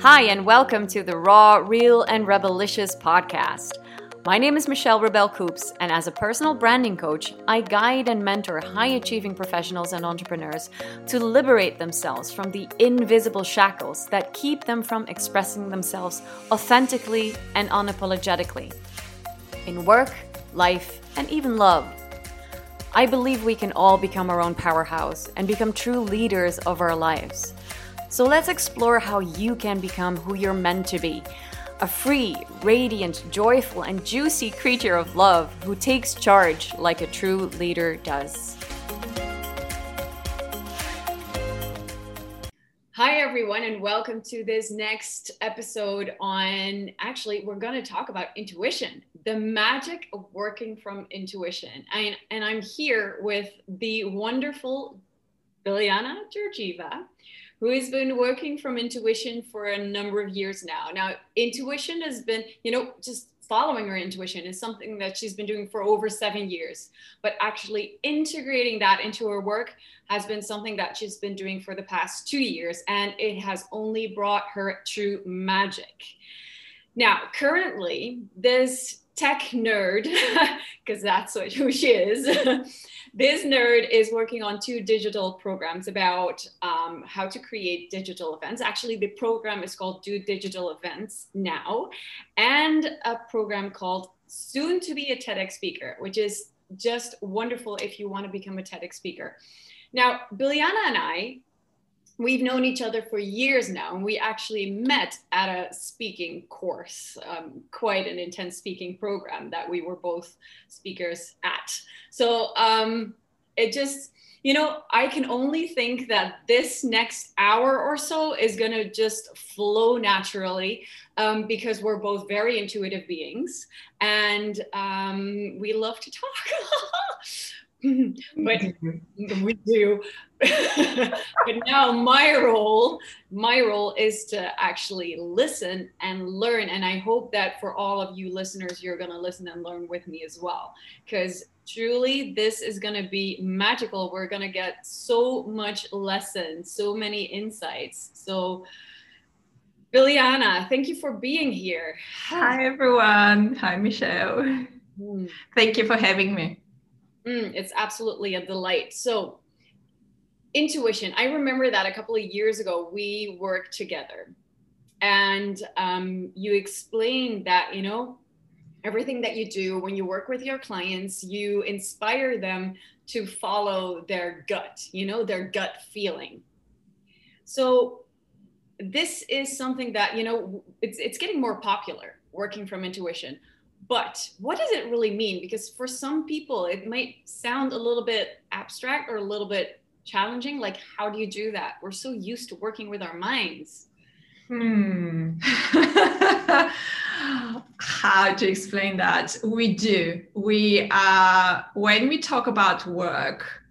Hi, and welcome to the Raw, Real, and Rebelicious podcast. My name is Michelle Rebel Coops, and as a personal branding coach, I guide and mentor high achieving professionals and entrepreneurs to liberate themselves from the invisible shackles that keep them from expressing themselves authentically and unapologetically in work, life, and even love. I believe we can all become our own powerhouse and become true leaders of our lives. So let's explore how you can become who you're meant to be a free, radiant, joyful, and juicy creature of love who takes charge like a true leader does. Hi, everyone, and welcome to this next episode on actually, we're going to talk about intuition, the magic of working from intuition. And, and I'm here with the wonderful Bilyana Georgieva who has been working from intuition for a number of years now. Now, intuition has been, you know, just following her intuition is something that she's been doing for over seven years. But actually integrating that into her work has been something that she's been doing for the past two years, and it has only brought her true magic. Now, currently, this tech nerd, because that's what, who she is. this nerd is working on two digital programs about um, how to create digital events. Actually, the program is called Do Digital Events Now, and a program called Soon to Be a TEDx Speaker, which is just wonderful if you want to become a TEDx speaker. Now, Bilyana and I we've known each other for years now, and we actually met at a speaking course, um, quite an intense speaking program that we were both speakers at. So um, it just, you know, I can only think that this next hour or so is going to just flow naturally um, because we're both very intuitive beings and um, we love to talk. but we do. but now my role, my role is to actually listen and learn. And I hope that for all of you listeners, you're going to listen and learn with me as well. Because truly, this is going to be magical. We're going to get so much lessons, so many insights. So, Bilyana, thank you for being here. Hi, everyone. Hi, Michelle. Mm. Thank you for having me. Mm, it's absolutely a delight. So, intuition, I remember that a couple of years ago, we worked together and um, you explained that, you know, everything that you do when you work with your clients, you inspire them to follow their gut, you know, their gut feeling. So, this is something that, you know, it's, it's getting more popular working from intuition but what does it really mean? Because for some people, it might sound a little bit abstract or a little bit challenging. Like, how do you do that? We're so used to working with our minds. Hmm. how to explain that? We do. We uh, when we talk about work,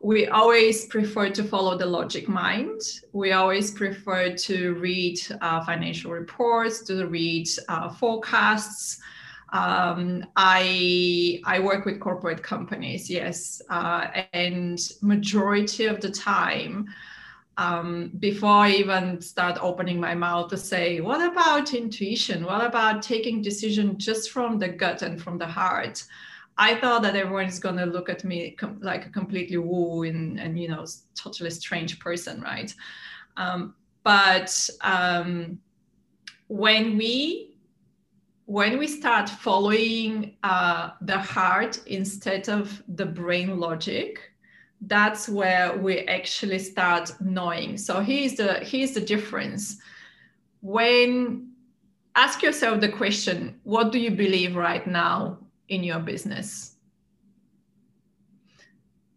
we always prefer to follow the logic mind. We always prefer to read uh, financial reports, to read uh, forecasts, um, I I work with corporate companies, yes, uh, and majority of the time, um, before I even start opening my mouth to say, what about intuition? What about taking decision just from the gut and from the heart? I thought that everyone is going to look at me com- like a completely woo and, and you know totally strange person, right? Um, but um, when we when we start following uh, the heart instead of the brain logic, that's where we actually start knowing. So here's the here's the difference. When ask yourself the question, what do you believe right now in your business?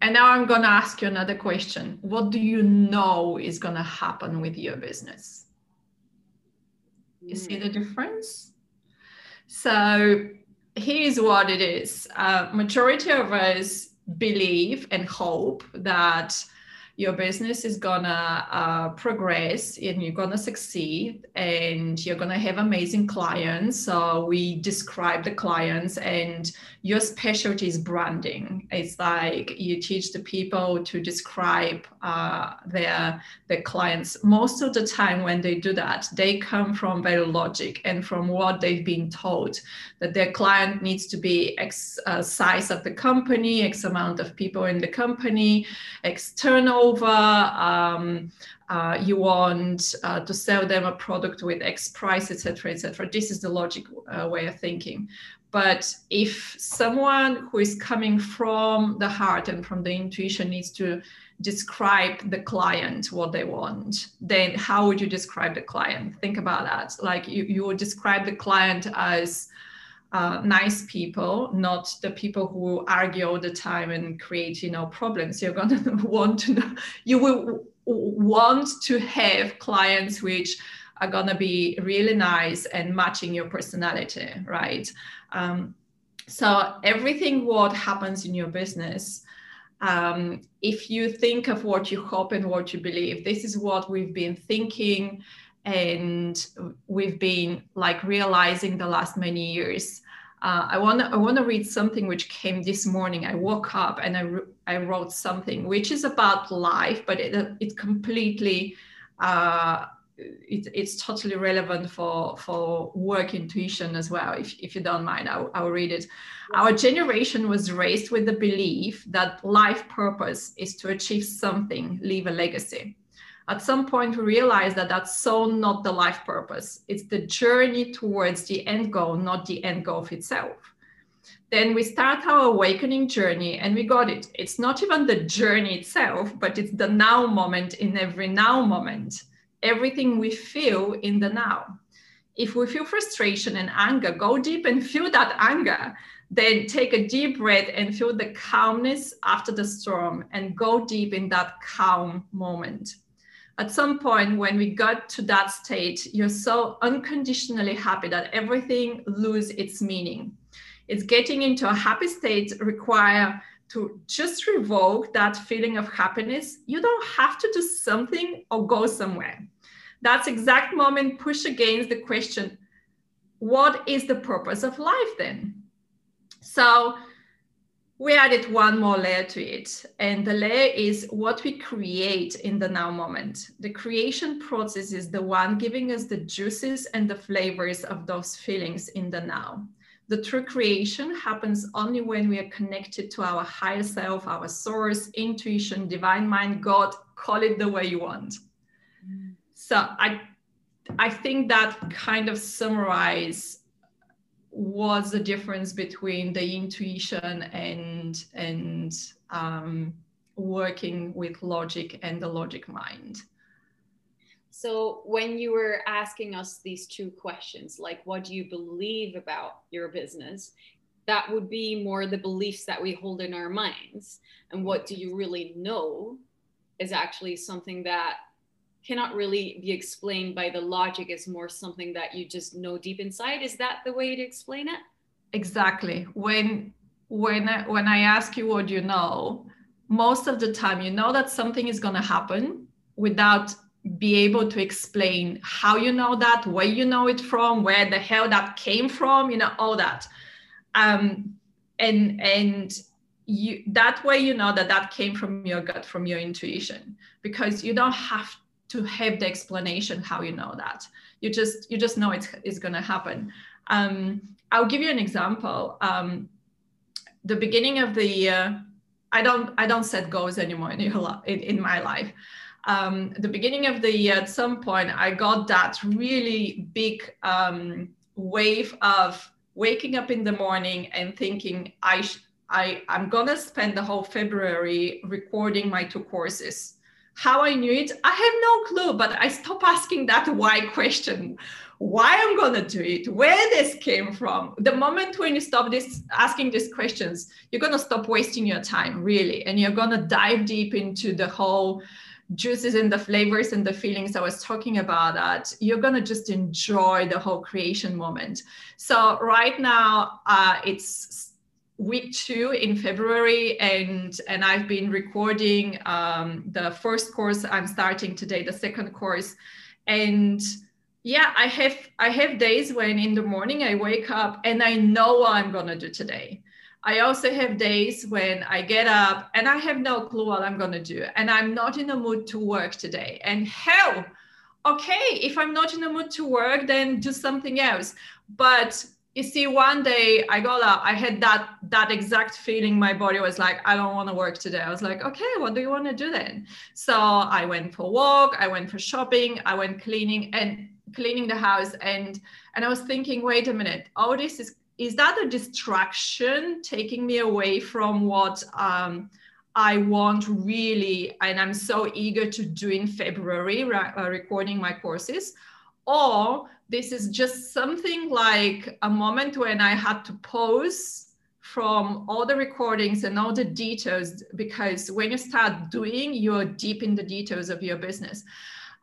And now I'm going to ask you another question. What do you know is going to happen with your business? You see the difference? So here's what it is. Uh, majority of us believe and hope that your business is gonna uh, progress and you're gonna succeed and you're gonna have amazing clients. So we describe the clients and your specialty is branding. It's like you teach the people to describe uh, their their clients. Most of the time when they do that they come from very logic and from what they've been told that their client needs to be x uh, size of the company x amount of people in the company external over. Um, uh, you want uh, to sell them a product with X price, etc., etc. This is the logic uh, way of thinking. But if someone who is coming from the heart and from the intuition needs to describe the client what they want, then how would you describe the client? Think about that. Like you, you would describe the client as uh, nice people, not the people who argue all the time and create, you know, problems. You're gonna want to know, you will want to have clients which are gonna be really nice and matching your personality, right? Um, so everything what happens in your business, um, if you think of what you hope and what you believe, this is what we've been thinking and we've been like realizing the last many years. Uh, I want to I want to read something which came this morning. I woke up and I, I wrote something which is about life, but it it completely uh, it, it's totally relevant for for work intuition as well. If if you don't mind, I'll, I'll read it. Our generation was raised with the belief that life purpose is to achieve something, leave a legacy at some point we realize that that's so not the life purpose. It's the journey towards the end goal not the end goal itself. Then we start our awakening journey and we got it. It's not even the journey itself but it's the now moment in every now moment. Everything we feel in the now. If we feel frustration and anger go deep and feel that anger. Then take a deep breath and feel the calmness after the storm and go deep in that calm moment at some point when we got to that state you're so unconditionally happy that everything lose its meaning. It's getting into a happy state require to just revoke that feeling of happiness. You don't have to do something or go somewhere. That's exact moment push against the question what is the purpose of life then? So we added one more layer to it. And the layer is what we create in the now moment. The creation process is the one giving us the juices and the flavors of those feelings in the now. The true creation happens only when we are connected to our higher self, our source, intuition, divine mind, God, call it the way you want. Mm. So I I think that kind of summarize what's the difference between the intuition and and um, working with logic and the logic mind? So when you were asking us these two questions like what do you believe about your business? That would be more the beliefs that we hold in our minds. And what do you really know is actually something that cannot really be explained by the logic is more something that you just know deep inside. Is that the way to explain it? Exactly. When when I, when i ask you what you know most of the time you know that something is going to happen without be able to explain how you know that where you know it from where the hell that came from you know all that. Um and and you that way you know that that came from your gut from your intuition because you don't have to have the explanation how you know that. You just you just know it's, it's going to happen. Um, i'll give you an example. Um, the beginning of the year i don't i don't set goals anymore in, in, in my life. Um, the beginning of the year at some point i got that really big um, wave of waking up in the morning and thinking i sh- I, I'm gonna spend the whole February recording my two courses how I knew it, I have no clue, but I stop asking that why question. Why I'm gonna do it, where this came from. The moment when you stop this asking these questions, you're gonna stop wasting your time, really, and you're gonna dive deep into the whole juices and the flavors and the feelings I was talking about that you're going to just enjoy the whole creation moment. So right now uh, it's week two in February, and and I've been recording um, the first course. I'm starting today, the second course, and yeah, I have I have days when in the morning I wake up and I know what I'm gonna do today. I also have days when I get up and I have no clue what I'm gonna do, and I'm not in the mood to work today. And hell, okay, if I'm not in the mood to work, then do something else. But you see one day i got up i had that that exact feeling my body was like i don't want to work today. I was like okay what do you want to do then? So i went for a walk i went for shopping i went cleaning and cleaning the house and and i was thinking wait a minute all this is is that a distraction taking me away from what um, I want really, and I'm so eager to do in February, uh, recording my courses, or this is just something like a moment when I had to pause from all the recordings and all the details because when you start doing, you're deep in the details of your business.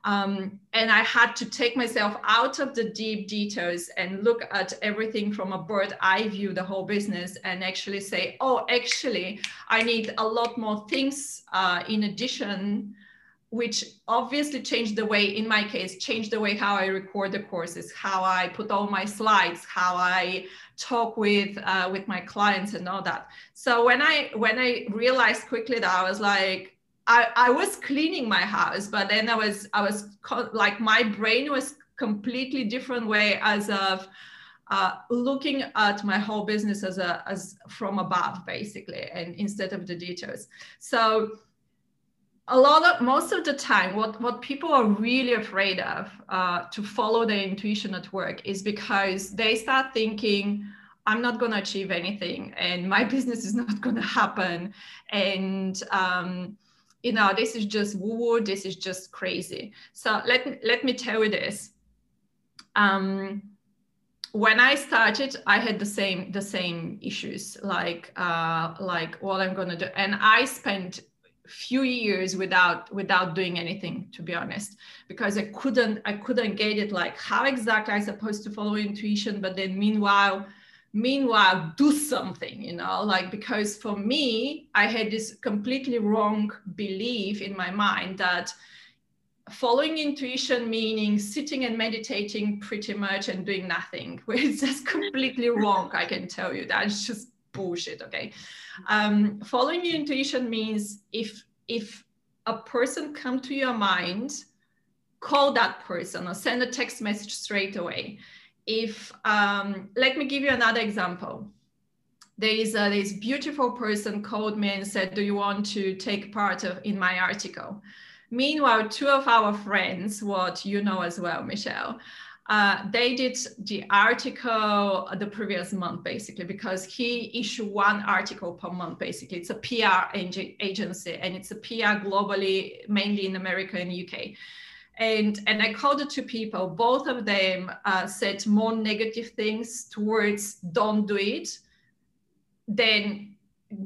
Um, and I had to take myself out of the deep details and look at everything from a bird eye view, the whole business, and actually say, oh, actually, I need a lot more things uh, in addition which obviously changed the way in my case changed the way how i record the courses how i put all my slides how i talk with uh, with my clients and all that. So when i when i realized quickly that i was like I, I was cleaning my house but then i was i was like my brain was completely different way as of uh, looking at my whole business as a as from above basically and instead of the details. So a lot of most of the time what what people are really afraid of uh, to follow their intuition at work is because they start thinking i'm not going to achieve anything and my business is not going to happen. And um, you know this is just woo woo this is just crazy. So let, let me tell you this. Um, when I started, I had the same the same issues, like uh, like what I'm gonna do, and I spent few years without without doing anything to be honest because i couldn't i couldn't get it like how exactly i supposed to follow intuition but then meanwhile meanwhile do something you know? Like because for me i had this completely wrong belief in my mind that following intuition meaning sitting and meditating pretty much and doing nothing which is just completely wrong i can tell you that's just bullshit okay? Um, following your intuition means if if a person come to your mind call that person or send a text message straight away. If um, let me give you another example. There is a, this beautiful person called me and said do you want to take part of in my article? Meanwhile two of our friends what you know as well michelle uh, they did the article the previous month basically because he issued one article per month basically. It's a pr agency and it's a pr globally mainly in america and uk and and i called the two people. Both of them uh, said more negative things towards don't do it than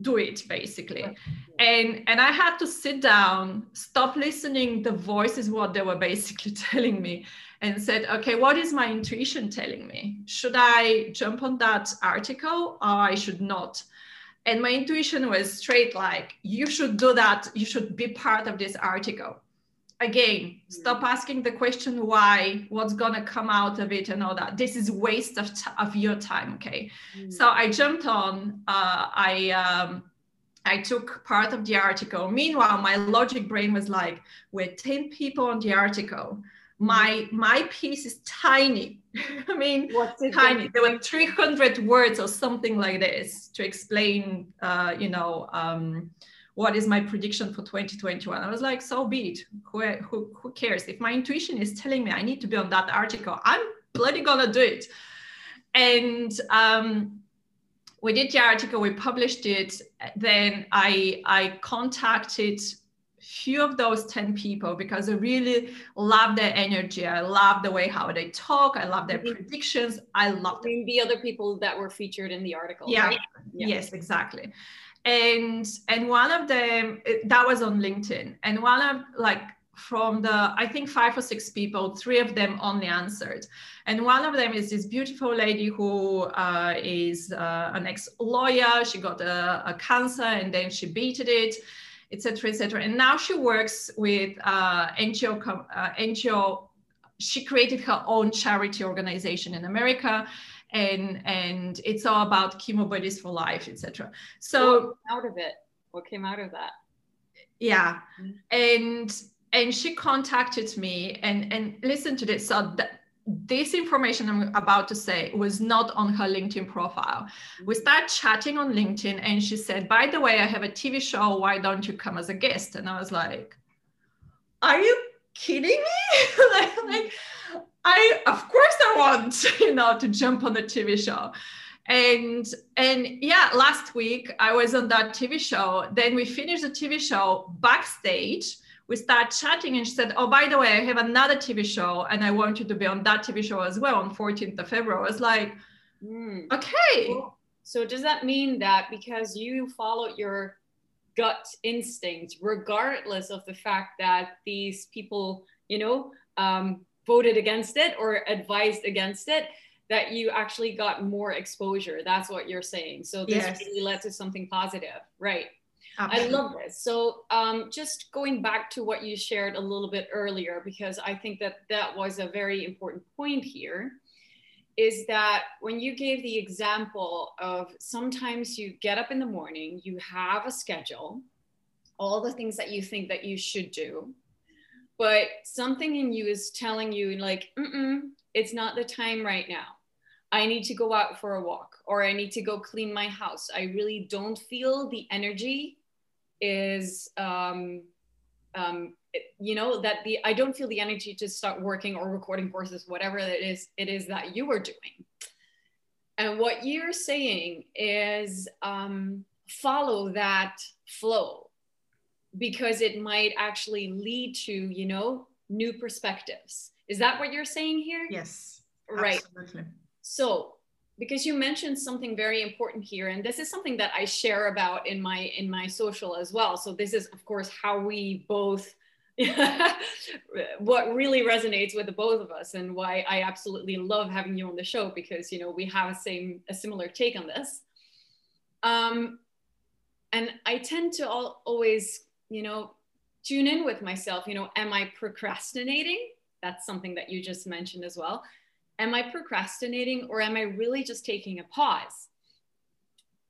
do it basically. And and i had to sit down stop listening. The voices what they were basically telling me and said, okay, what is my intuition telling me? Should I jump on that article or I should not? And my intuition was straight like, you should do that. You should be part of this article. Again, stop mm. asking the question why, what's going to come out of it and all that. This is waste of, t- of your time. Okay. Mm. So I jumped on, uh, I, um, I took part of the article. Meanwhile, my logic brain was like, we're 10 people on the article my my piece is tiny. I mean what's tiny. there were 300 words or something like this to explain uh, you know um, what is my prediction for 2021 i was like so be it. Who, who, who cares? If my intuition is telling me i need to be on that article i'm bloody gonna do it. And um, we did the article we published it. Then i i contacted few of those 10 people because I really love their energy. I love the way how they talk. I love their mm-hmm. predictions. I love them. the other people that were featured in the article. Yeah. Right? yeah. Yes, exactly. And and one of them that was on LinkedIn. And one of like from the, I think, five or six people, three of them only answered. And one of them is this beautiful lady who uh, is uh, an ex lawyer. She got a, a, cancer and then she beat it, etc., etc. And now she works with uh, NGO, uh, NGO. She created her own charity organization in America and and it's all about chemo buddies for life etc so out of it what came out of that yeah mm-hmm. and and she contacted me and and listen to this so that this information I'm about to say was not on her LinkedIn profile. We started chatting on LinkedIn and she said, By the way, I have a TV show. Why don't you come as a guest? And I was like, Are you kidding me? like, like, I, of course, I want, you know, to jump on the TV show and and yeah last week i was on that tv show then we finished the tv show backstage we start chatting and she said oh by the way i have another tv show and i want you to be on that tv show as well on 14th of february i was like mm. okay so does that mean that because you followed your gut instinct regardless of the fact that these people you know um, voted against it or advised against it that you actually got more exposure. That's what you're saying. So this yes. really led to something positive, right? Absolutely. I love this. So um, just going back to what you shared a little bit earlier, because I think that that was a very important point here, is that when you gave the example of sometimes you get up in the morning, you have a schedule, all the things that you think that you should do, but something in you is telling you like, it's not the time right now. I need to go out for a walk or I need to go clean my house. I really don't feel the energy is, um, um, it, you know, that the I don't feel the energy to start working or recording courses, whatever it is, it is that you are doing. And what you're saying is um, follow that flow because it might actually lead to, you know, new perspectives. Is that what you're saying here? Yes. Right. Absolutely. So, because you mentioned something very important here, and this is something that I share about in my in my social as well. So this is, of course, how we both. what really resonates with the both of us and why I absolutely love having you on the show because you know we have a same a similar take on this. Um, and I tend to all, always you know tune in with myself. You know, am I procrastinating? That's something that you just mentioned as well. Am I procrastinating or am I really just taking a pause?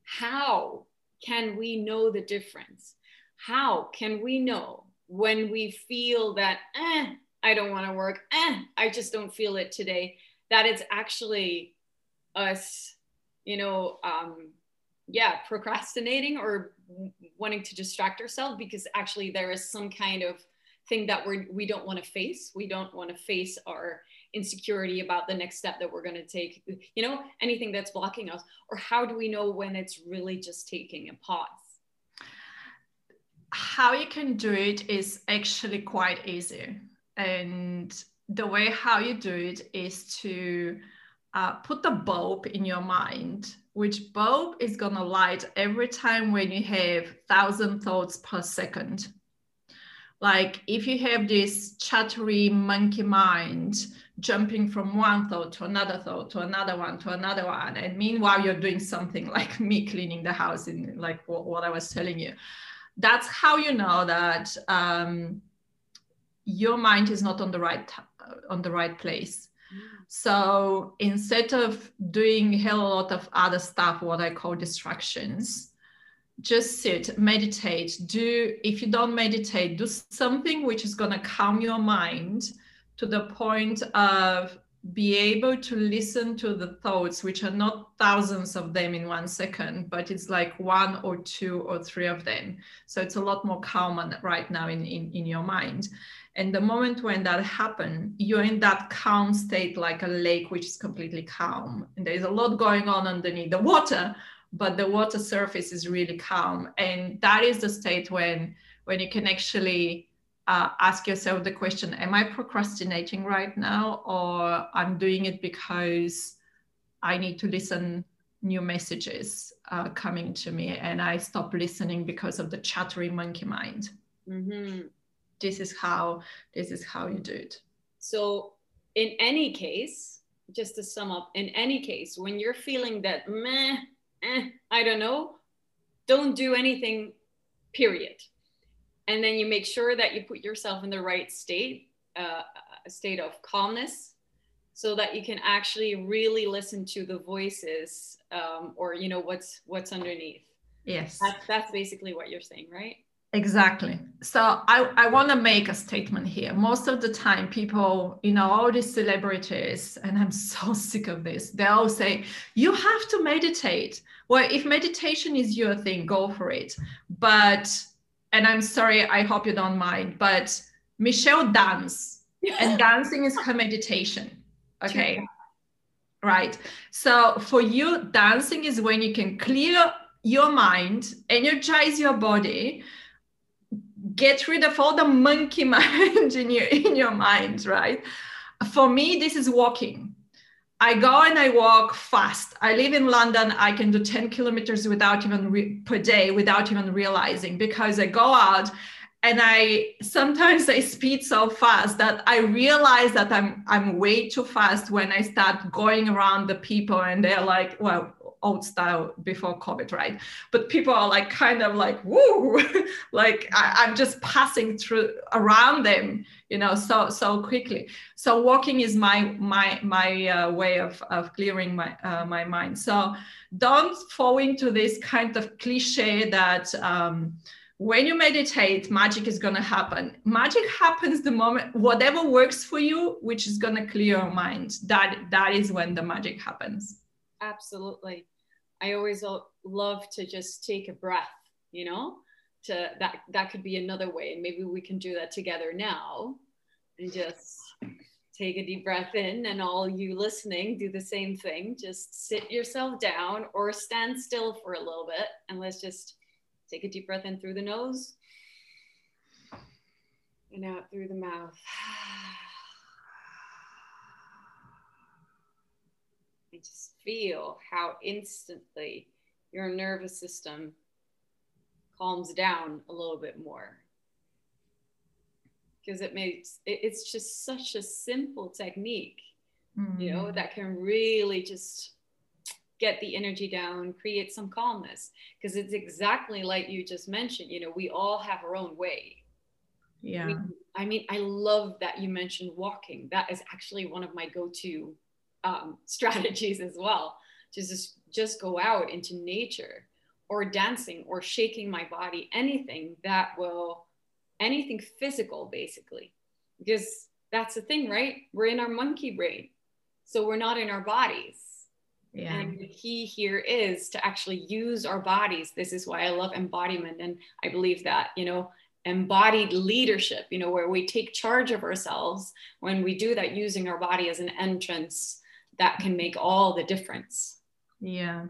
How can we know the difference? How can we know when we feel that, eh, I don't want to work, eh, I just don't feel it today, that it's actually us, you know, um, yeah, procrastinating or wanting to distract ourselves because actually there is some kind of thing that we're, we don't want to face. We don't want to face our insecurity about the next step that we're going to take you know anything that's blocking us? Or how do we know when it's really just taking a pause? How you can do it is actually quite easy. And the way how you do it is to uh, put the bulb in your mind which bulb is going to light every time when you have thousand thoughts per second. Like if you have this chattery monkey mind jumping from one thought to another thought to another one to another one. And meanwhile you're doing something like me cleaning the house in like what, what i was telling you. That's how you know that um, your mind is not on the right on the right place. So instead of doing a hell lot of other stuff what i call distractions just sit meditate do if you don't meditate do something which is going to calm your mind to the point of be able to listen to the thoughts, which are not thousands of them in one second, but it's like one or two or three of them. So it's a lot more calm right now in, in, in your mind. And the moment when that happens, you're in that calm state, like a lake, which is completely calm. And there's a lot going on underneath the water, but the water surface is really calm. And that is the state when, when you can actually uh, ask yourself the question Am I procrastinating right now, or I'm doing it because I need to listen new messages uh, coming to me and I stop listening because of the chattery monkey mind? Mm-hmm. this is how this is how you do it so in any case just to sum up in any case when you're feeling that meh eh, i don't know don't do anything period and then you make sure that you put yourself in the right state uh, a state of calmness so that you can actually really listen to the voices um, or you know what's what's underneath yes that's, that's basically what you're saying right Exactly. So I, I want to make a statement here. Most of the time, people, you know, all these celebrities, and I'm so sick of this, they all say, you have to meditate. Well, if meditation is your thing, go for it. But, and I'm sorry, I hope you don't mind, but Michelle dance, and dancing is her meditation. Okay. Right. So for you, dancing is when you can clear your mind, energize your body get rid of all the monkey mind in your in your mind right for me this is walking i go and i walk fast. I live in london. I can do 10 kilometers without even re- per day without even realizing because i go out and i sometimes i speed so fast that i realize that i'm i'm way too fast when i start going around the people and they're like well old style before COVID, right? But people are like kind of like, woo, like I, am just passing through around them, you know, so so quickly. So walking is my my my uh, way of of clearing my uh, my mind. So don't fall into this kind of cliche that. Um, when you meditate, magic is going to happen. Magic happens the moment whatever works for you, which is going to clear your mind. That that is when the magic happens. Absolutely. I always love to just take a breath, you know, to that that could be another way. And maybe we can do that together now and just take a deep breath in and all you listening do the same thing. Just sit yourself down or stand still for a little bit and let's just take a deep breath in through the nose and out through the mouth. and just feel how instantly your nervous system calms down a little bit more because it makes it, it's just such a simple technique mm-hmm. you know mm. that can really just get the energy down create some calmness because it's exactly like you just mentioned you know we all have our own way yeah we, i mean i love that you mentioned walking that is actually one of my go-to um, strategies as well to just just go out into nature or dancing or shaking my body anything that will anything physical basically. Because that's the thing right? We're in our monkey brain. So we're not in our bodies. Yeah. and the key here is to actually use our bodies. This is why i love embodiment. And i believe that you know embodied leadership you know where we take charge of ourselves when we do that using our body as an entrance that can make all the difference. Yeah.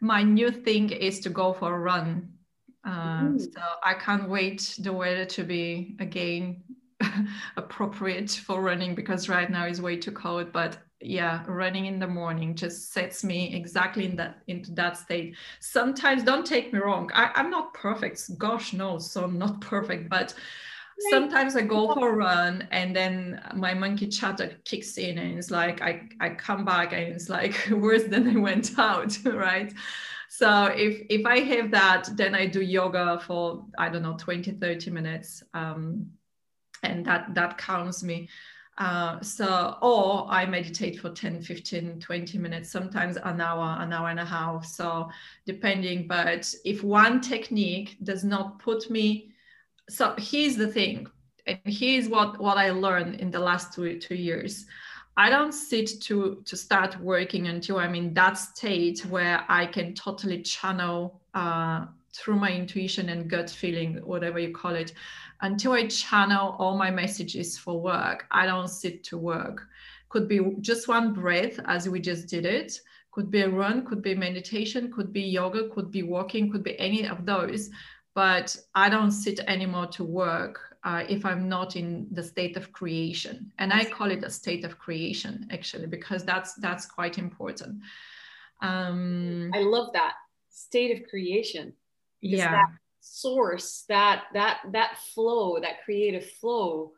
My new thing is to go for a run. Uh, so I can't wait the weather to be again appropriate for running because right now is way too cold. But yeah, running in the morning just sets me exactly in that into that state. Sometimes, don't take me wrong, I, I'm not perfect. Gosh no so I'm not perfect, but sometimes I go for a run and then my monkey chatter kicks in and it's like I, I come back and it's like worse than I went out, right? So if if I have that, then I do yoga for I don't know 20, 30 minutes. Um, and that that calms me. Uh, so or I meditate for 10, 15, 20 minutes, sometimes an hour, an hour and a half. So depending, but if one technique does not put me so here's the thing and here's what what i learned in the last two two years. I don't sit to to start working until i'm in that state where i can totally channel uh, through my intuition and gut feeling whatever you call it. Until i channel all my messages for work i don't sit to work. Could be just one breath as we just did it. Could be a run could be meditation could be yoga could be walking could be any of those but I don't sit anymore to work uh, if I'm not in the state of creation. And I call it a state of creation actually because that's that's quite important. Um, I love that state of creation. Yeah. source that that that flow that creative flow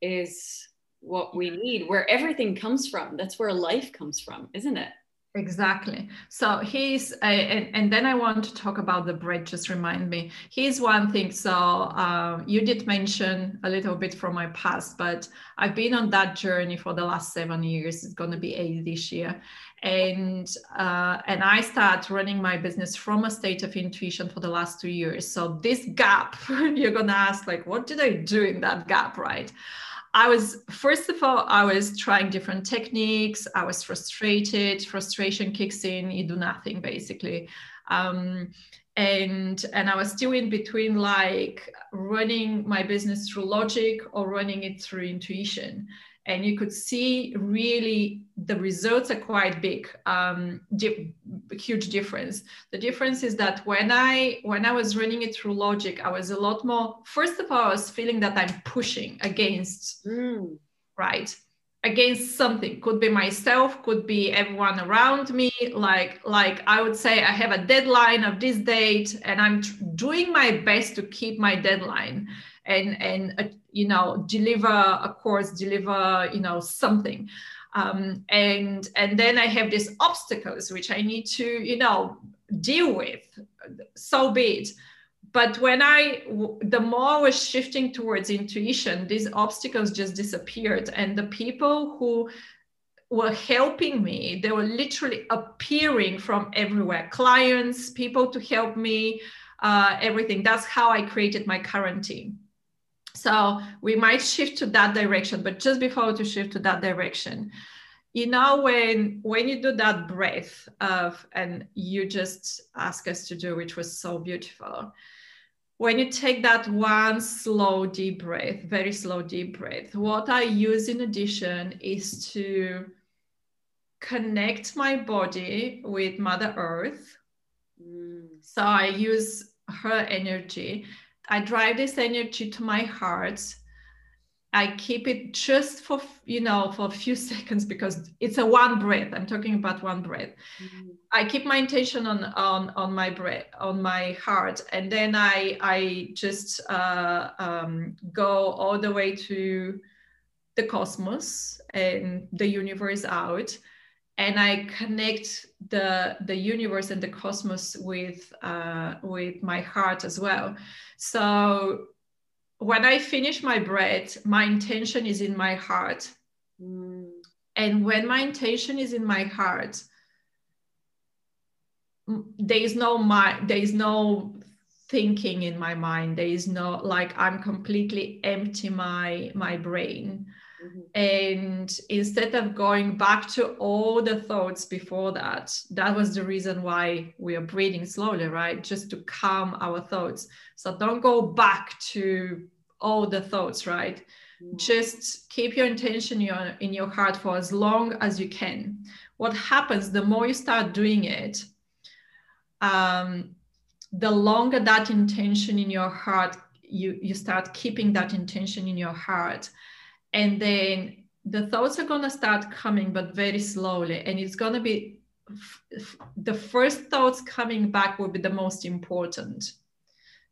is what we need where everything comes from that's where life comes from isn't it Exactly. So he's, uh, and, and then I want to talk about the bread, just remind me. Here's one thing. So uh, you did mention a little bit from my past, but I've been on that journey for the last seven years. It's going to be eight this year. And, uh, and I start running my business from a state of intuition for the last two years. So this gap, you're going to ask like, what did I do in that gap, right? I was, first of all, I was trying different techniques. I was frustrated. Frustration kicks in, you do nothing basically. Um, and and I was still in between like running my business through logic or running it through intuition and you could see really the results are quite big um, di- huge difference. The difference is that when i when i was running it through logic i was a lot more first of all i was feeling that i'm pushing against mm. right against something. Could be myself could be everyone around me. Like like i would say i have a deadline of this date and i'm tr- doing my best to keep my deadline and and uh, you know deliver a course deliver you know something. Um, and and then i have these obstacles which i need to you know deal with so be it. But when i the more i was shifting towards intuition these obstacles just disappeared. And the people who were helping me they were literally appearing from everywhere. Clients people to help me uh, everything. That's how i created my current team so we might shift to that direction, but just before to shift to that direction, you know, when when you do that breath of and you just ask us to do, which was so beautiful. When you take that one slow deep breath, very slow deep breath, what I use in addition is to connect my body with Mother Earth. Mm. So I use her energy I drive this energy to my heart. I keep it just for you know for a few seconds because it's a one breath. I'm talking about one breath. Mm-hmm. I keep my intention on on on my breath on my heart, and then I I just uh, um, go all the way to the cosmos and the universe out, and I connect the the universe and the cosmos with uh, with my heart as well. So when I finish my breath, my intention is in my heart, mm. and when my intention is in my heart, there is no my there is no thinking in my mind there is no like i'm completely empty my my brain Mm-hmm. And instead of going back to all the thoughts before that, that was the reason why we are breathing slowly, right? Just to calm our thoughts. So don't go back to all the thoughts, right? Mm-hmm. Just keep your intention in your, heart for as long as you can. What happens the more you start doing it, um, the longer that intention in your heart, you, you start keeping that intention in your heart and then the thoughts are going to start coming but very slowly. And it's going to be the first thoughts coming back will be the most important.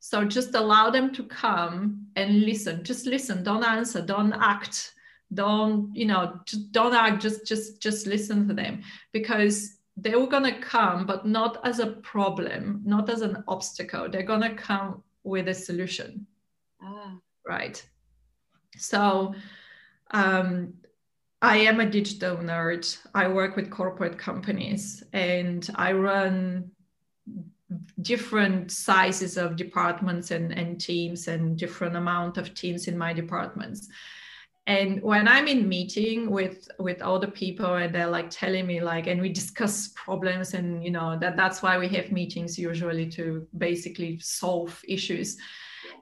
So just allow them to come and listen. Just listen. Don't answer. Don't act. Don't you know just don't act. Just just just listen to them. Because they were going to come but not as a problem not as an obstacle. They're going to come with a solution. Ah. right? So um, I am a digital nerd. I work with corporate companies and I run different sizes of departments and, and teams and different amount of teams in my departments. And when I'm in meeting with with other people and they're like telling me like and we discuss problems and you know that that's why we have meetings usually to basically solve issues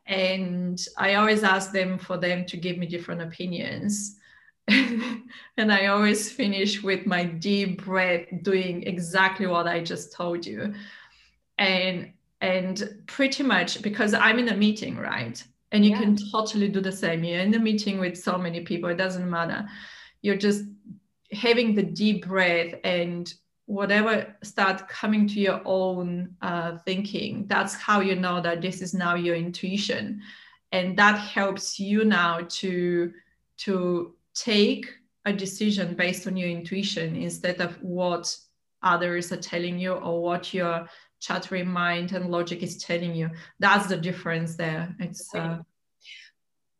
and I always ask them for them to give me different opinions. and I always finish with my deep breath, doing exactly what I just told you. And and pretty much because I'm in a meeting, right? And you yeah. can totally do the same. You're in a meeting with so many people, it doesn't matter. You're just having the deep breath and whatever start coming to your own uh, thinking that's how you know that this is now your intuition. And that helps you now to to take a decision based on your intuition instead of what others are telling you or what your chattering mind and logic is telling you. That's the difference there. It's uh,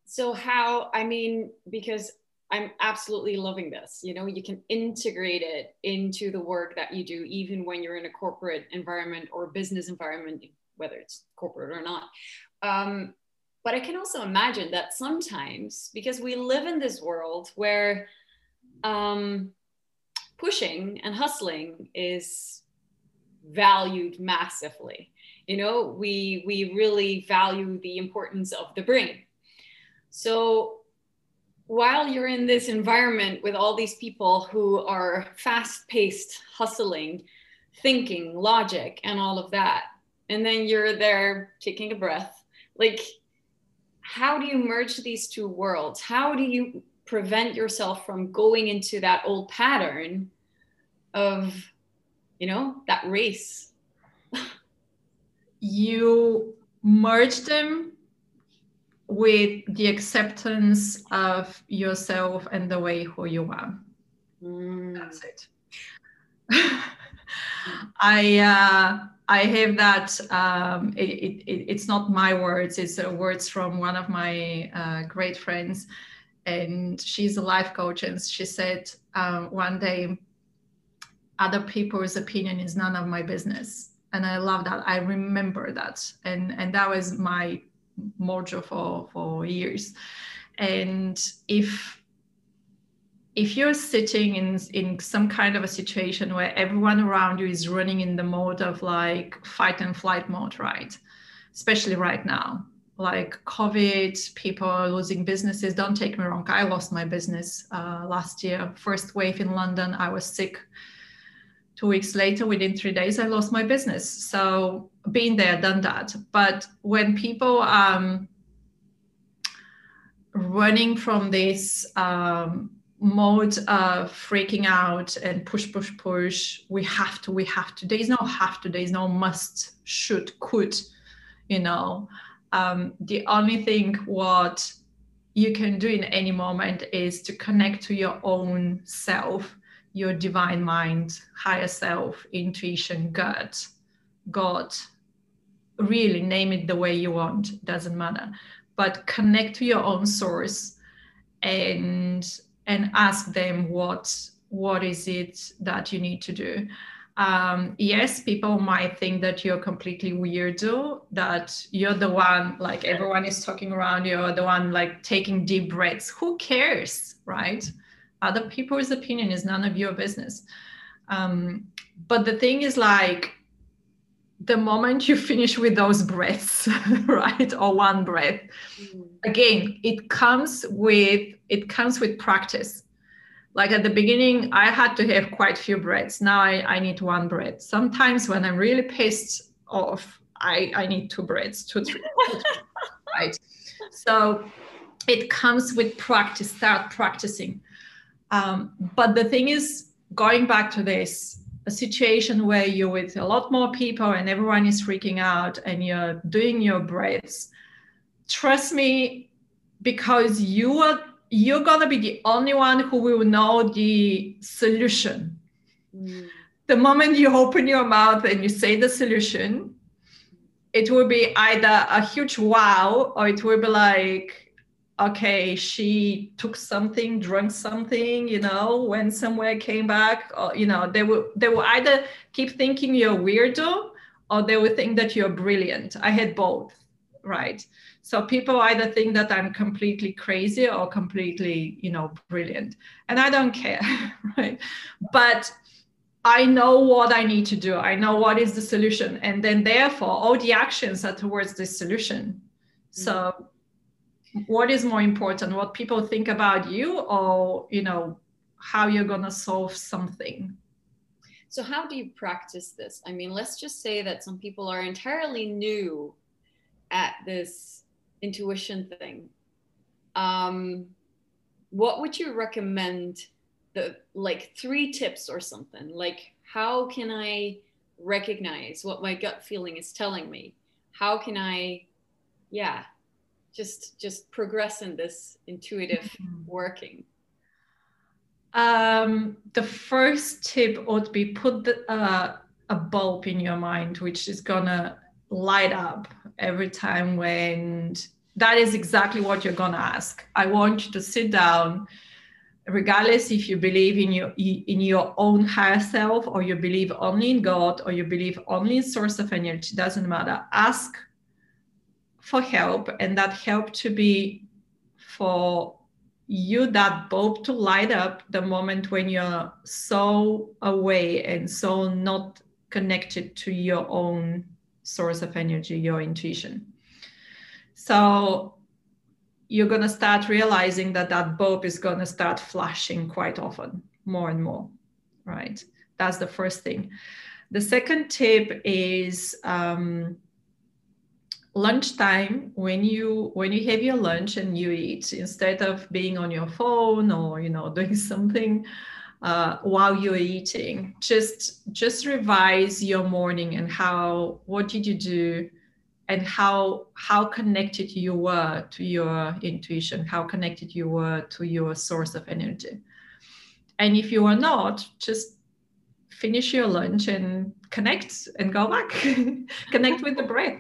so how i mean because i'm absolutely loving this. You know you can integrate it into the work that you do even when you're in a corporate environment or business environment whether it's corporate or not. Um, but i can also imagine that sometimes because we live in this world where um, pushing and hustling is valued massively. You know we we really value the importance of the brain. So while you're in this environment with all these people who are fast paced hustling thinking logic and all of that and then you're there taking a breath like how do you merge these two worlds? How do you prevent yourself from going into that old pattern of you know that race? You merge them with the acceptance of yourself and the way who you are. Mm. that's it. I uh, i have that um, it, it, it's not my words it's uh, words from one of my uh, great friends and she's a life coach and she said um, one day other people's opinion is none of my business. And i love that. I remember that. And and that was my motto for for years. And if if you're sitting in in some kind of a situation where everyone around you is running in the mode of like fight and flight mode right? Especially right now. Like covid people are losing businesses. Don't take me wrong i lost my business uh, last year. First wave in london i was sick two weeks later within three days i lost my business. So been there done that. But when people um running from this um, mode of freaking out and push push push we have to we have to there is no have to there is no must should could you know. Um, the only thing what you can do in any moment is to connect to your own self your divine mind, higher self, intuition, gut, God. Really name it the way you want, doesn't matter. But connect to your own source and and ask them what what is it that you need to do. Um, yes, people might think that you're completely weirdo, that you're the one, like everyone is talking around you, or the one like taking deep breaths. Who cares, right? Other people's opinion is none of your business. Um, but the thing is like the moment you finish with those breaths right or one breath mm-hmm. again it comes with it comes with practice. Like at the beginning i had to have quite a few breaths. Now I, I need one breath. Sometimes when i'm really pissed off i i need two breaths two three, two, three right? So it comes with practice start practicing um, but the thing is, going back to this, a situation where you're with a lot more people and everyone is freaking out and you're doing your breaths, trust me, because you are you're gonna be the only one who will know the solution. Mm. The moment you open your mouth and you say the solution, it will be either a huge wow or it will be like okay, she took something, drank something, you know, went somewhere, came back, or you know, they will they will either keep thinking you're weirdo or they will think that you're brilliant. I had both, right? So people either think that I'm completely crazy or completely, you know, brilliant. And I don't care, right? But I know what I need to do. I know what is the solution. And then therefore all the actions are towards this solution. So mm. What is more important what people think about you or you know how you're going to solve something? So how do you practice this? I mean let's just say that some people are entirely new at this intuition thing. Um, what would you recommend the like three tips or something? Like how can i recognize what my gut feeling is telling me? How can i yeah just just progress in this intuitive mm-hmm. working. Um, the first tip would be put the, uh, a bulb in your mind which is gonna light up every time when that is exactly what you're gonna ask. I want you to sit down regardless if you believe in your in your own higher self or you believe only in god or you believe only in source of energy doesn't matter. Ask for help and that help to be for you that bulb to light up the moment when you're so away and so not connected to your own source of energy your intuition so you're going to start realizing that that bulb is going to start flashing quite often, more and more, right? That's the first thing. The second tip is um, lunchtime when you when you have your lunch and you eat instead of being on your phone or you know doing something uh, while you're eating just just revise your morning and how what did you do and how how connected you were to your intuition how connected you were to your source of energy. And if you are not just finish your lunch and connect and go back connect with the breath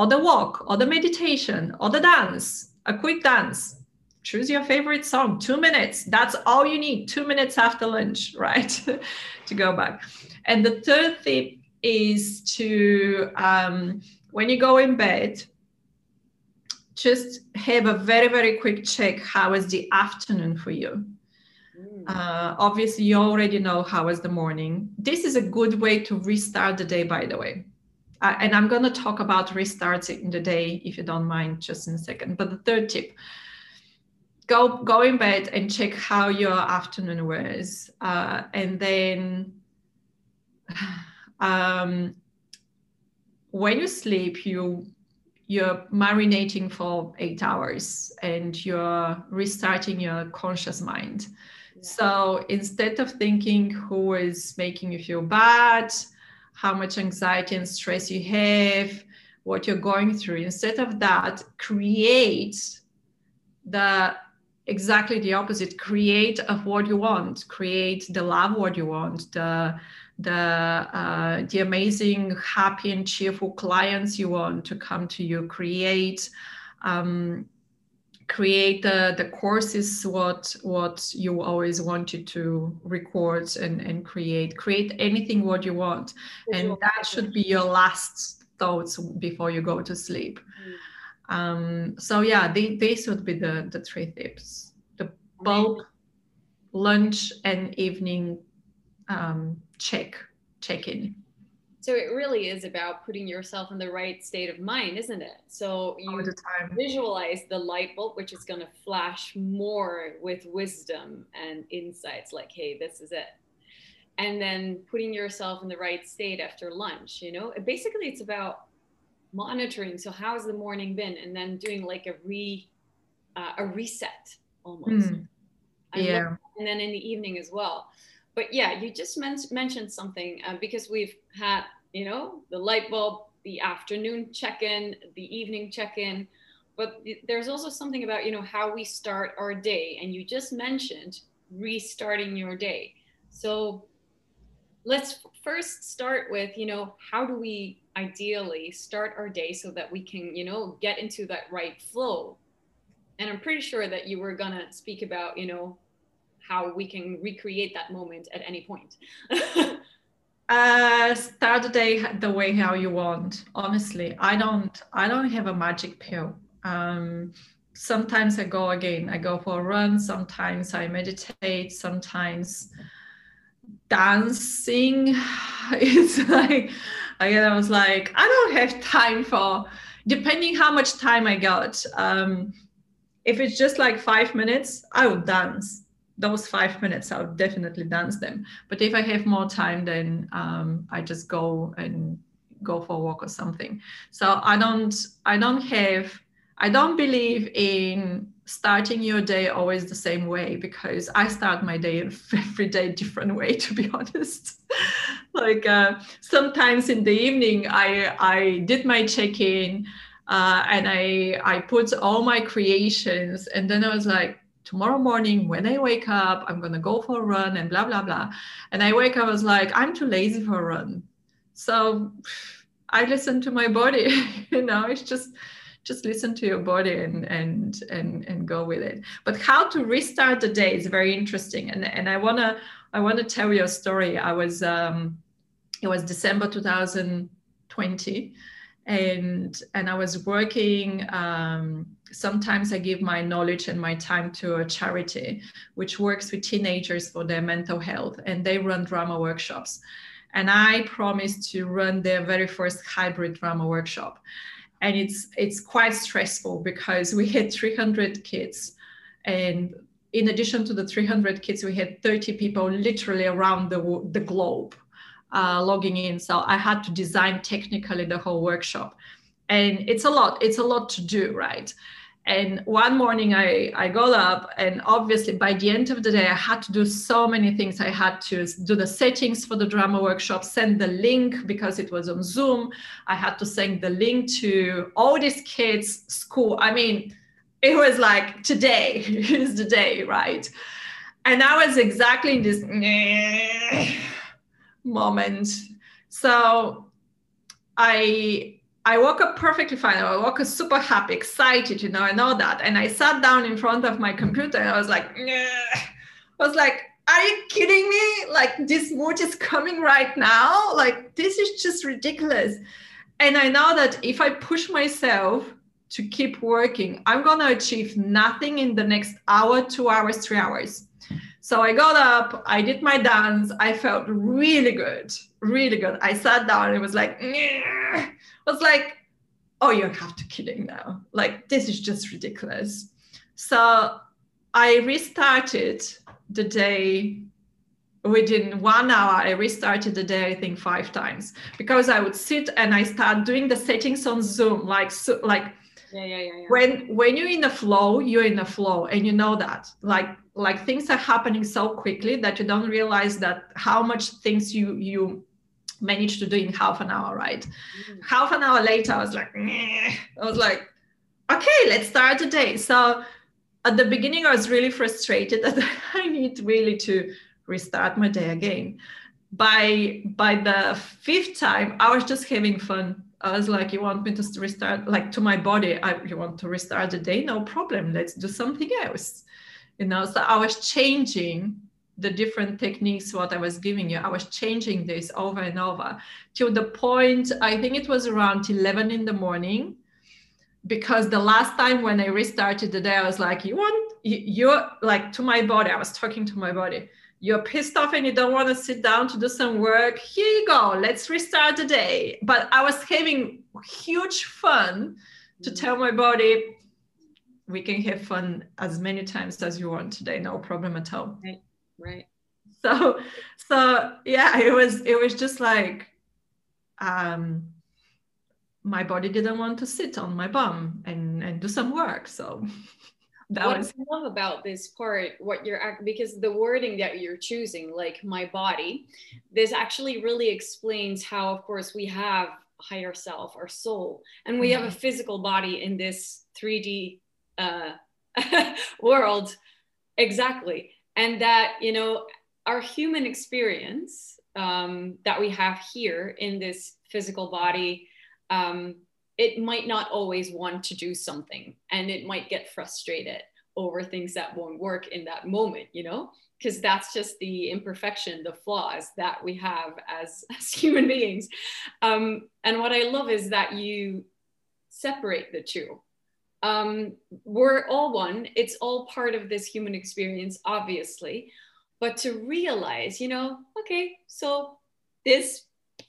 or the walk or the meditation or the dance a quick dance choose your favorite song two minutes that's all you need two minutes after lunch right to go back and the third tip is to um, when you go in bed, just have a very, very quick check how is the afternoon for you. Mm. Uh, obviously, you already know how is the morning. This is a good way to restart the day, by the way. Uh, and I'm going to talk about restarts in the day, if you don't mind, just in a second. But the third tip go go in bed and check how your afternoon was uh, and then um, when you sleep, you you're marinating for eight hours and you're restarting your conscious mind. Yeah. So instead of thinking who is making you feel bad, how much anxiety and stress you have, what you're going through, instead of that, create the exactly the opposite. Create of what you want. Create the love what you want. The the uh, the amazing happy and cheerful clients you want to come to you. Create um, create the, the courses what what you always wanted to record and, and create. Create anything what you want. And that should be your last thoughts before you go to sleep. Mm-hmm. um, so yeah they, these would be the the three tips. The bulk lunch and evening um, check check in so it really is about putting yourself in the right state of mind isn't it? So you visualize the light bulb which is going to flash more with wisdom and insights like hey this is it. And then putting yourself in the right state after lunch you know? Basically it's about monitoring so how's the morning been? And then doing like a re uh, a reset almost. Mm. yeah. and then in the evening as well but yeah, you just men- mentioned something uh, because we've had, you know, the light bulb, the afternoon check in, the evening check in. But there's also something about, you know, how we start our day. And you just mentioned restarting your day. So let's first start with, you know, how do we ideally start our day so that we can, you know, get into that right flow? And I'm pretty sure that you were going to speak about, you know, how we can recreate that moment at any point. Uh, start the day the way how you want. Honestly i don't i don't have a magic pill. Um, sometimes i go again i go for a run sometimes i meditate sometimes dancing. It's like again i was like i don't have time for depending how much time i got um, if it's just like five minutes i will dance those five minutes i'll definitely dance them but if i have more time then um, i just go and go for a walk or something so i don't i don't have i don't believe in starting your day always the same way because I start my day every day different way to be honest. like uh, sometimes in the evening I I did my check-in uh, and I I put all my creations and then I was like tomorrow morning when I wake up I'm gonna go for a run and blah blah blah. And I wake up I was like I'm too lazy for a run. So I listen to my body you know it's just just listen to your body and and and and go with it. But how to restart the day is very interesting. And and i want to i want to tell you a story. I was um it was december 2020 and and i was working um sometimes i give my knowledge and my time to a charity which works with teenagers for their mental health and they run drama workshops. And i promised to run their very first hybrid drama workshop. And it's it's quite stressful because we had 300 kids and in addition to the 300 kids we had 30 people literally around the, the globe uh, logging in. So i had to design technically the whole workshop. And it's a lot it's a lot to do right and one morning I, I got up, and obviously by the end of the day, I had to do so many things. I had to do the settings for the drama workshop, send the link because it was on Zoom. I had to send the link to all these kids' school. I mean, it was like today is the day, right? And I was exactly in this moment. So I I woke up perfectly fine. I woke up super happy, excited, you know, and all that. And I sat down in front of my computer and I was like, I was like, are you kidding me? Like this mood is coming right now. Like this is just ridiculous. And I know that if I push myself to keep working, I'm gonna achieve nothing in the next hour, two hours, three hours. So I got up, I did my dance, I felt really good, really good. I sat down and it was like, was like, oh, you have to kidding now. Like, this is just ridiculous. So I restarted the day within one hour i restarted the day i think five times because i would sit and i start doing the settings on zoom like so, like yeah, yeah, yeah, yeah. when when you're in the flow you're in the flow and you know that like like things are happening so quickly that you don't realize that how much things you you manage to do in half an hour, right? Mm-hmm. Half an hour later, I was like, Meh. I was like, okay, let's start the day. So at the beginning, I was really frustrated that I need really to restart my day again. By by the fifth time, I was just having fun. I was like, you want me to restart, like to my body, I, you want to restart the day? No problem. Let's do something else. You know, so I was changing the different techniques what i was giving you. I was changing this over and over to the point i think it was around 11 in the morning because the last time when i restarted the day i was like you want you're like to my body i was talking to my body you're pissed off and you don't want to sit down to do some work. Here you go let's restart the day. But i was having huge fun to tell my body we can have fun as many times as you want today no problem at all right right so so yeah it was it was just like um my body didn't want to sit on my bum and and do some work so that what was I love about this part what you're because the wording that you're choosing like my body this actually really explains how of course we have higher self our soul and we mm-hmm. have a mm-hmm. physical body in this 3d uh, world. Exactly. And that you know our human experience um, that we have here in this physical body um, it might not always want to do something and it might get frustrated over things that won't work in that moment you know? Because that's just the imperfection the flaws that we have as, as human beings. Um, and what i love is that you separate the two um, we're all one. It's all part of this human experience, obviously. But to realize, you know, okay, so this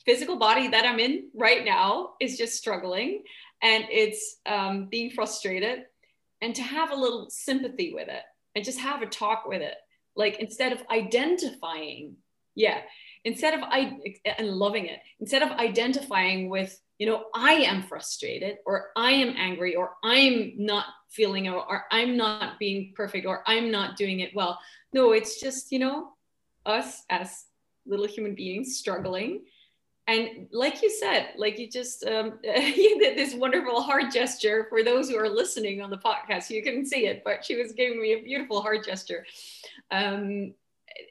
physical body that I'm in right now is just struggling and it's um, being frustrated. And to have a little sympathy with it and just have a talk with it. Like instead of identifying, yeah, instead of I and loving it, instead of identifying with you know i am frustrated or i am angry or i'm not feeling or, or i'm not being perfect or i'm not doing it well. No it's just you know us as little human beings struggling. And like you said like you just um, you did this wonderful heart gesture for those who are listening on the podcast. You couldn't see it but she was giving me a beautiful heart gesture. Um,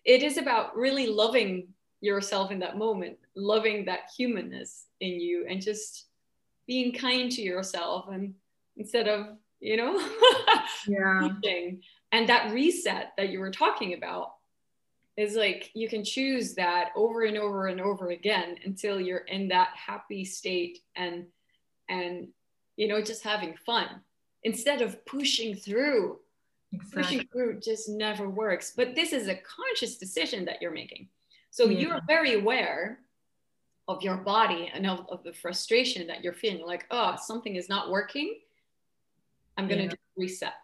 it is about really loving yourself in that moment loving that humanness in you and just being kind to yourself and instead of you know yeah. and that reset that you were talking about is like you can choose that over and over and over again until you're in that happy state and and you know just having fun instead of pushing through. Exactly. pushing through just never works. But this is a conscious decision that you're making so yeah. you're very aware of your body and of, of, the frustration that you're feeling like oh something is not working i'm going to yeah. reset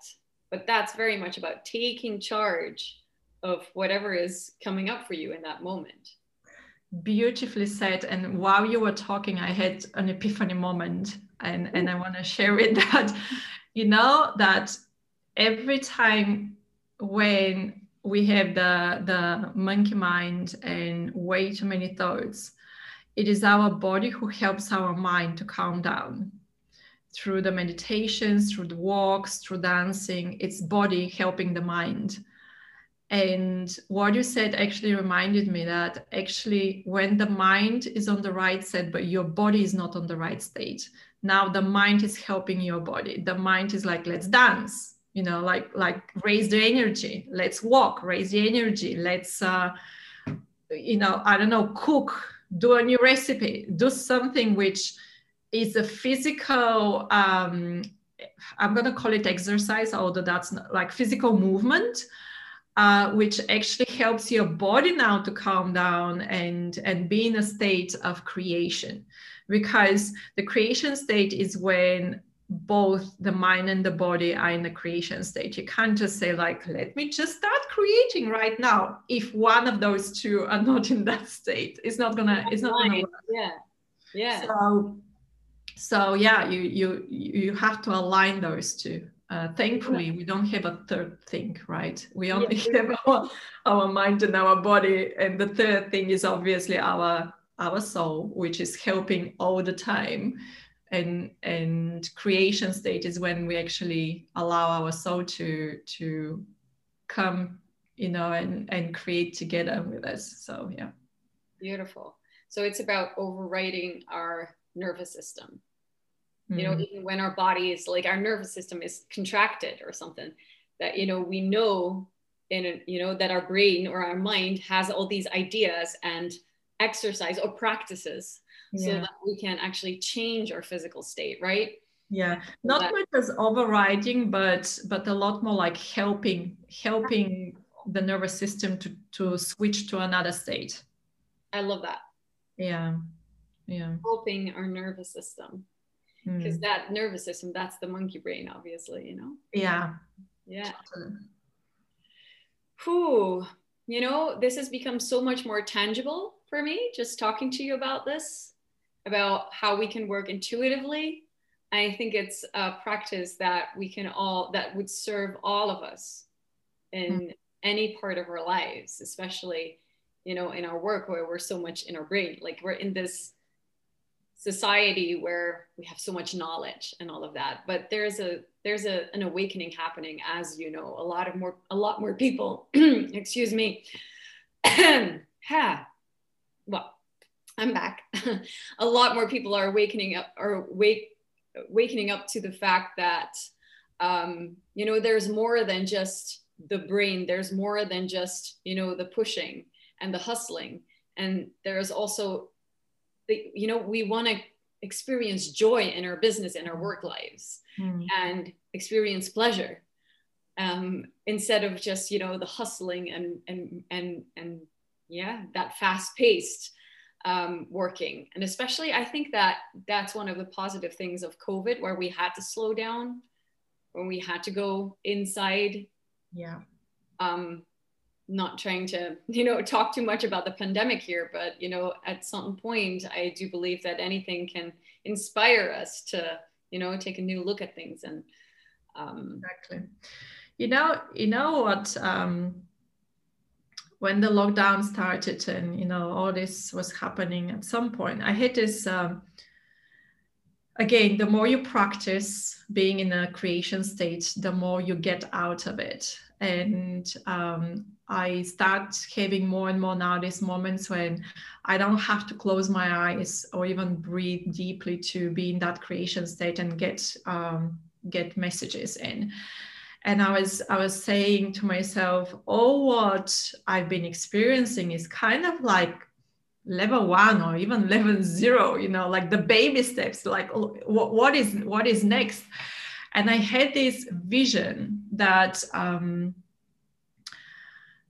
but that's very much about taking charge of whatever is coming up for you in that moment. Beautifully said. And while you were talking, I had an epiphany moment, and, and I want to share it that, you know, that every time when we have the, the monkey mind and way too many thoughts, it is our body who helps our mind to calm down through the meditations, through the walks, through dancing. It's body helping the mind and what you said actually reminded me that actually, when the mind is on the right state, but your body is not on the right state, now the mind is helping your body. The mind is like, let's dance, you know, like like raise the energy. Let's walk, raise the energy. Let's, uh, you know, I don't know, cook, do a new recipe, do something which is a physical. Um, I'm gonna call it exercise, although that's not, like physical movement uh, which actually helps your body now to calm down and, and be in a state of creation. Because the creation state is when both the mind and the body are in the creation state. You can't just say, like, let me just start creating right now. If one of those two are not in that state, it's not gonna, it's not gonna work. Yeah. Yeah. So so yeah, you you you have to align those two uh, thankfully we don't have a third thing right we only yeah. have our, our mind and our body and the third thing is obviously our our soul which is helping all the time and and creation state is when we actually allow our soul to to come you know and and create together with us so yeah beautiful so it's about overriding our nervous system mm. you know mm-hmm. even when our body is like our nervous system is contracted or something that you know we know in you know that our brain or our mind has all these ideas and exercise or practices yeah. so that we can actually change our physical state right? Yeah. Not that, much as overriding but but a lot more like helping helping the nervous system to to switch to another state. I love that. Yeah. Yeah. Helping our nervous system. Because mm. that nervous system that's the monkey brain obviously you know? Yeah. Yeah. Whew. you know this has become so much more tangible for me just talking to you about this about how we can work intuitively i think it's a practice that we can all that would serve all of us in mm. any part of our lives especially you know in our work where we're so much in our brain like we're in this society where we have so much knowledge and all of that but there's a there's a, an awakening happening as you know a lot of more a lot more people excuse me ha well i'm back. A lot more people are awakening up or wake wakening up to the fact that um, you know there's more than just the brain. There's more than just you know the pushing and the hustling. And there's also the, you know we want to experience joy in our business and our work lives mm. and experience pleasure. Um, instead of just you know the hustling and and and and yeah that fast paced um, working. And especially i think that that's one of the positive things of covid where we had to slow down when we had to go inside. Yeah. Um, not trying to you know talk too much about the pandemic here but you know at some point i do believe that anything can inspire us to you know take a new look at things and um, exactly. You know you know what um, when the lockdown started and you know all this was happening at some point i had this um, again the more you practice being in a creation state the more you get out of it. And um, i start having more and more now these moments when i don't have to close my eyes or even breathe deeply to be in that creation state and get um, get messages in and i was i was saying to myself all what i've been experiencing is kind of like level one or even level zero you know like the baby steps like what, what is what is next? And i had this vision that um,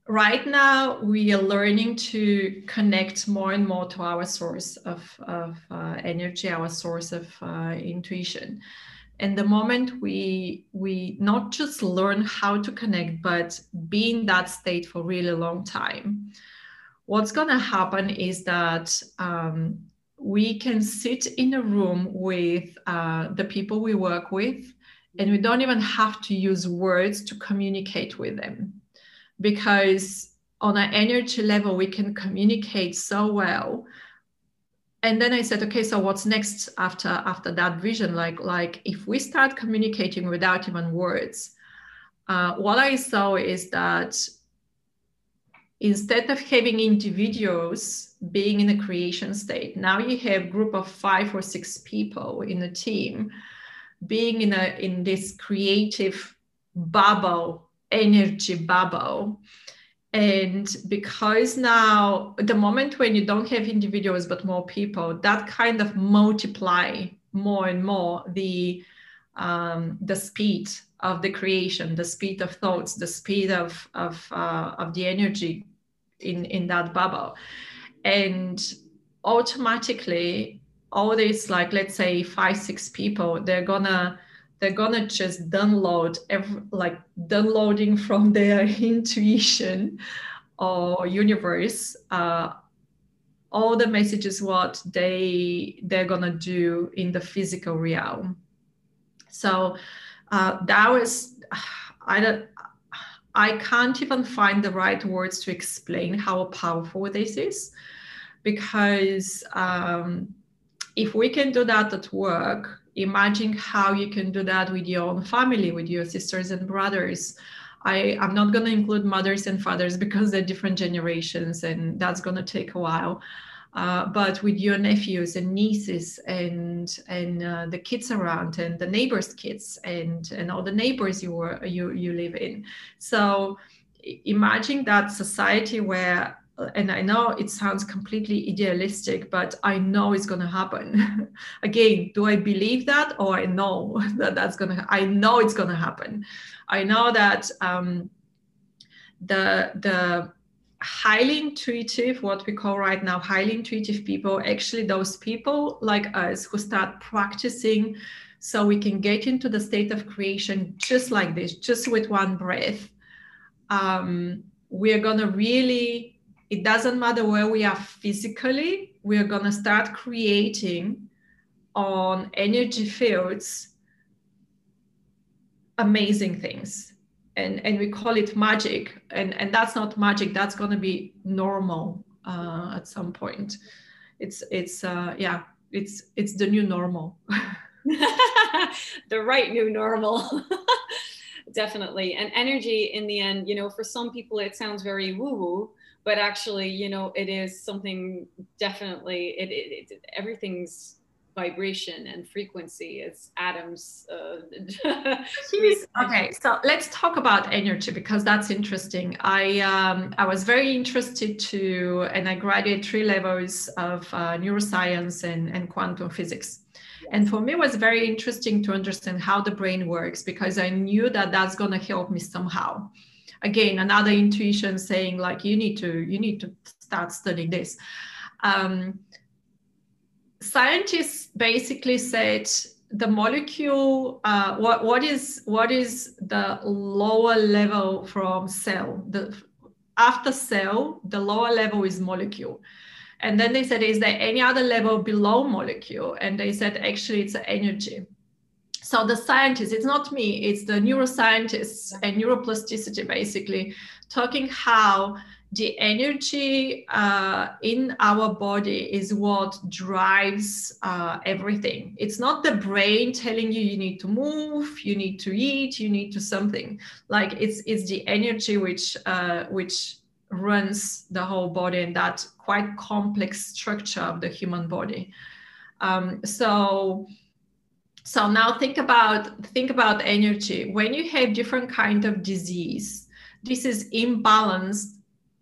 right now we are learning to connect more and more to our source of, of uh, energy our source of uh, intuition and the moment we we not just learn how to connect but be in that state for really long time what's going to happen is that um, we can sit in a room with uh, the people we work with and we don't even have to use words to communicate with them. Because on an energy level we can communicate so well and then i said okay so what's next after after that vision? Like like if we start communicating without even words uh, what i saw is that instead of having individuals being in a creation state now you have group of five or six people in a team being in a in this creative bubble energy bubble and because now the moment when you don't have individuals but more people that kind of multiply more and more the um, the speed of the creation, the speed of thoughts, the speed of of uh, of the energy in in that bubble, and automatically all these like let's say five six people they're gonna they're gonna just download every, like downloading from their intuition or universe uh, all the messages what they they're gonna do in the physical realm. So uh, that was I don't I can't even find the right words to explain how powerful this is because um, if we can do that at work, imagine how you can do that with your own family, with your sisters and brothers. I, I'm not going to include mothers and fathers because they're different generations and that's going to take a while. Uh, but with your nephews and nieces and and uh, the kids around and the neighbors' kids and and all the neighbors you were you you live in. So imagine that society where and I know it sounds completely idealistic, but I know it's going to happen. Again, do I believe that or I know that that's going to, I know it's going to happen. I know that um, the, the highly intuitive, what we call right now highly intuitive people, actually those people like us who start practicing so we can get into the state of creation just like this, just with one breath. Um, we're going to really, it doesn't matter where we are physically, we're going to start creating on energy fields amazing things. And and we call it magic. And and that's not magic. That's going to be normal uh, at some point. It's it's uh, yeah it's it's the new normal. The right new normal. Definitely. And energy in the end you know for some people it sounds very woo woo but actually you know it is something definitely it, it, it everything's vibration and frequency. It's atoms uh, okay so let's talk about energy because that's interesting. I um, i was very interested to and i graduated three levels of uh, neuroscience and, and quantum physics. And for me it was very interesting to understand how the brain works because i knew that that's going to help me somehow again another intuition saying like you need to you need to start studying this um, scientists basically said the molecule uh, what, what is what is the lower level from cell the after cell, the lower level is molecule. And then they said, is there any other level below molecule? And they said, actually, it's energy. So the scientists, it's not me, it's the neuroscientists and neuroplasticity basically talking how the energy uh, in our body is what drives uh, everything. It's not the brain telling you you need to move, you need to eat, you need to something. Like it's it's the energy which uh, which runs the whole body and that quite complex structure of the human body. Um, so so now think about think about energy. When you have different kind of disease, this is imbalanced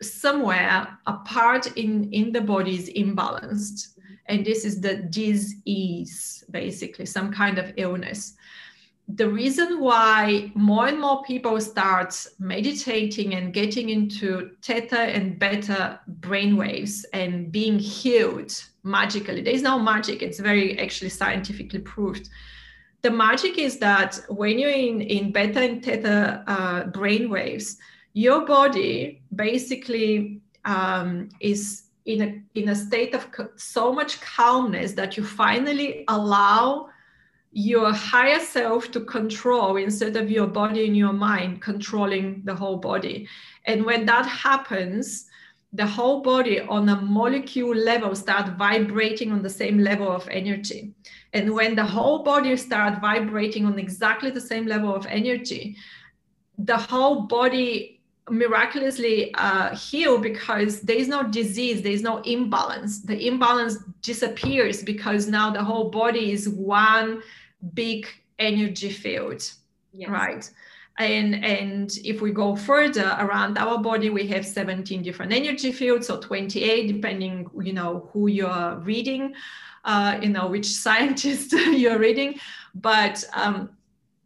somewhere a part in in the body is imbalanced. And this is the disease basically some kind of illness. The reason why more and more people start meditating and getting into theta and beta brainwaves and being healed magically there's no magic it's very actually scientifically proved the magic is that when you're in, in beta and theta uh, brainwaves your body basically um, is in a, in a state of so much calmness that you finally allow your higher self to control instead of your body and your mind controlling the whole body. And when that happens, the whole body on a molecule level start vibrating on the same level of energy. And when the whole body start vibrating on exactly the same level of energy, the whole body miraculously uh, heal because there is no disease, there is no imbalance. The imbalance disappears because now the whole body is one big energy field, yes. right? And, and if we go further around our body, we have 17 different energy fields, so 28, depending, you know, who you're reading, uh, you know, which scientist you're reading. But um,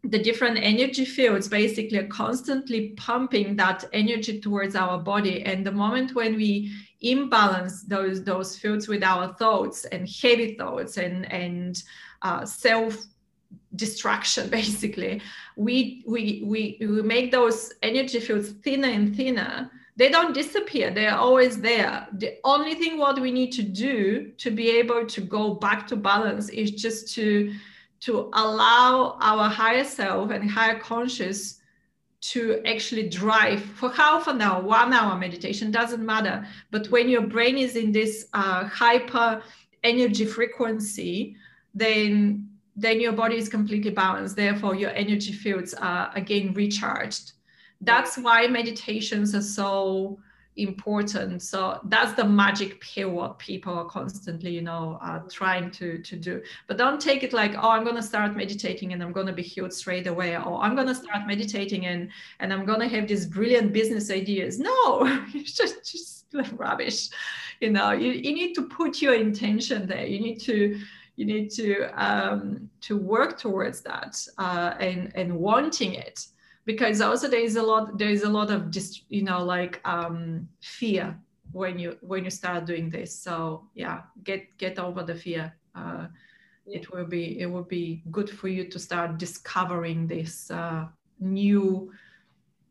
the different energy fields basically are constantly pumping that energy towards our body and the moment when we imbalance those those fields with our thoughts and heavy thoughts and and uh, self distraction basically we, we we we make those energy fields thinner and thinner they don't disappear they're always there the only thing what we need to do to be able to go back to balance is just to to allow our higher self and higher conscious to actually drive for half an hour, one hour meditation, doesn't matter. But when your brain is in this uh, hyper energy frequency, then then your body is completely balanced. Therefore, your energy fields are again recharged. That's why meditations are so important. So that's the magic pill what people are constantly you know uh, trying to to do. But don't take it like oh i'm going to start meditating and i'm going to be healed straight away or i'm going to start meditating and and i'm going to have these brilliant business ideas. No it's just just rubbish. You know you, you need to put your intention there. You need to you need to um, to work towards that uh, and and wanting it because also there is a lot there is a lot of just you know like um, fear when you when you start doing this. So yeah get get over the fear. Uh, yeah. it will be it will be good for you to start discovering this uh, new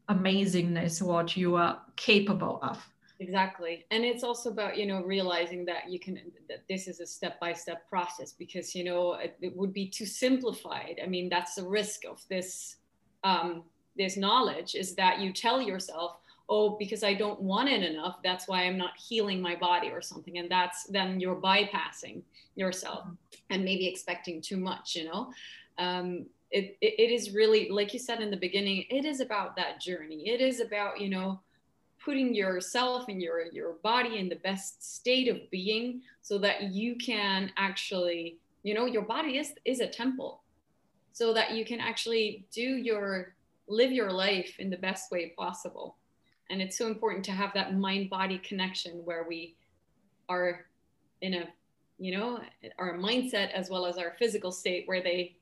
amazingness what you are capable of. Exactly. And it's also about you know realizing that you can that this is a step by step process because you know it, it, would be too simplified. I mean that's the risk of this um, this knowledge is that you tell yourself oh because i don't want it enough that's why i'm not healing my body or something and that's then you're bypassing yourself and maybe expecting too much you know? Um, it, it, it is really like you said in the beginning it is about that journey. It is about you know putting yourself and your your body in the best state of being so that you can actually you know your body is is a temple. So that you can actually do your live your life in the best way possible. And it's so important to have that mind body connection where we are in a, you know, our mindset as well as our physical state where they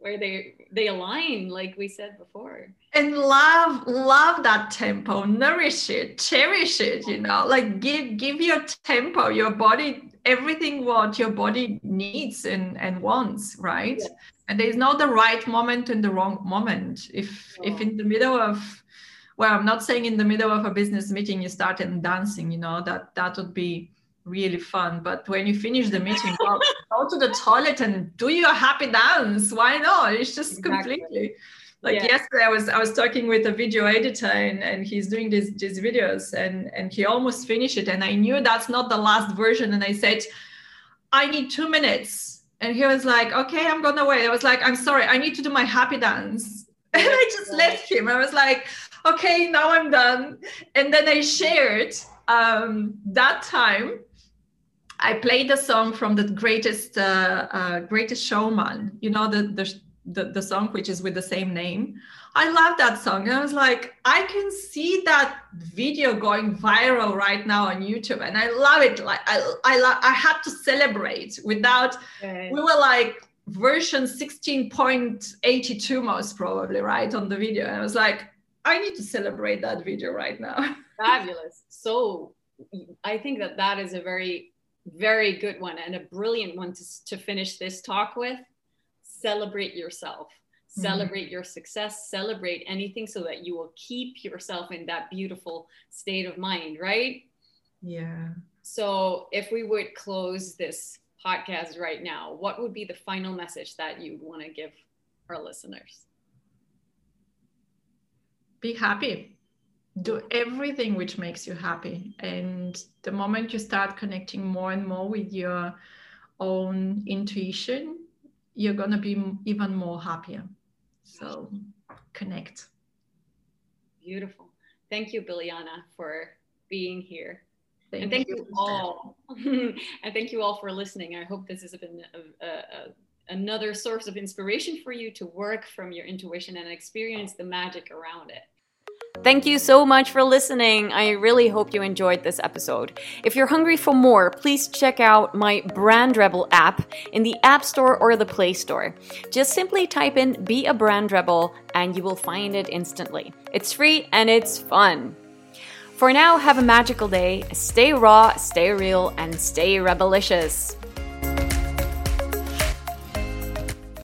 where they they align like we said before and love love that tempo nourish it cherish it you know like give give your tempo your body everything what your body needs and and wants right? Yeah. And there's not the right moment and the wrong moment. If if in the middle of well i'm not saying in the middle of a business meeting you start and dancing you know that that would be really fun. But when you finish the meeting go, go to the toilet and do your happy dance. Why not? It's just exactly. completely like yeah. yesterday i was i was talking with a video editor and, and he's doing these these videos and and he almost finished it and i knew that's not the last version and i said i need two minutes and he was like okay i'm gonna wait i was like i'm sorry i need to do my happy dance and i just left him i was like okay, now I'm done. And then I shared um, that time. I played the song from the greatest uh, uh, greatest showman. You know the, the the the song which is with the same name. I love that song. And I was like, I can see that video going viral right now on YouTube, and I love it. Like I I love. I had to celebrate without. Okay. We were like version 16.82 most probably right on the video and i was like I need to celebrate that video right now. Fabulous. So I think that that is a very, very good one and a brilliant one to, to finish this talk with. Celebrate yourself, mm-hmm. celebrate mm-hmm. your success, celebrate anything so that you will keep yourself in that beautiful state of mind, right? Yeah. So if we would close this podcast right now, what would be the final message that you'd want to give our listeners? be happy do everything which makes you happy and the moment you start connecting more and more with your own intuition you're going to be even more happier. So connect. Beautiful. Thank you Bilyana for being here. Thank and thank you, you all. And thank you all for listening. I hope this has been a, a, a another source of inspiration for you to work from your intuition and experience the magic around it. Thank you so much for listening. I really hope you enjoyed this episode. If you're hungry for more, please check out my Brand Rebel app in the App Store or the Play Store. Just simply type in Be a Brand Rebel and you will find it instantly. It's free and it's fun. For now, have a magical day. Stay raw, stay real, and stay rebelicious.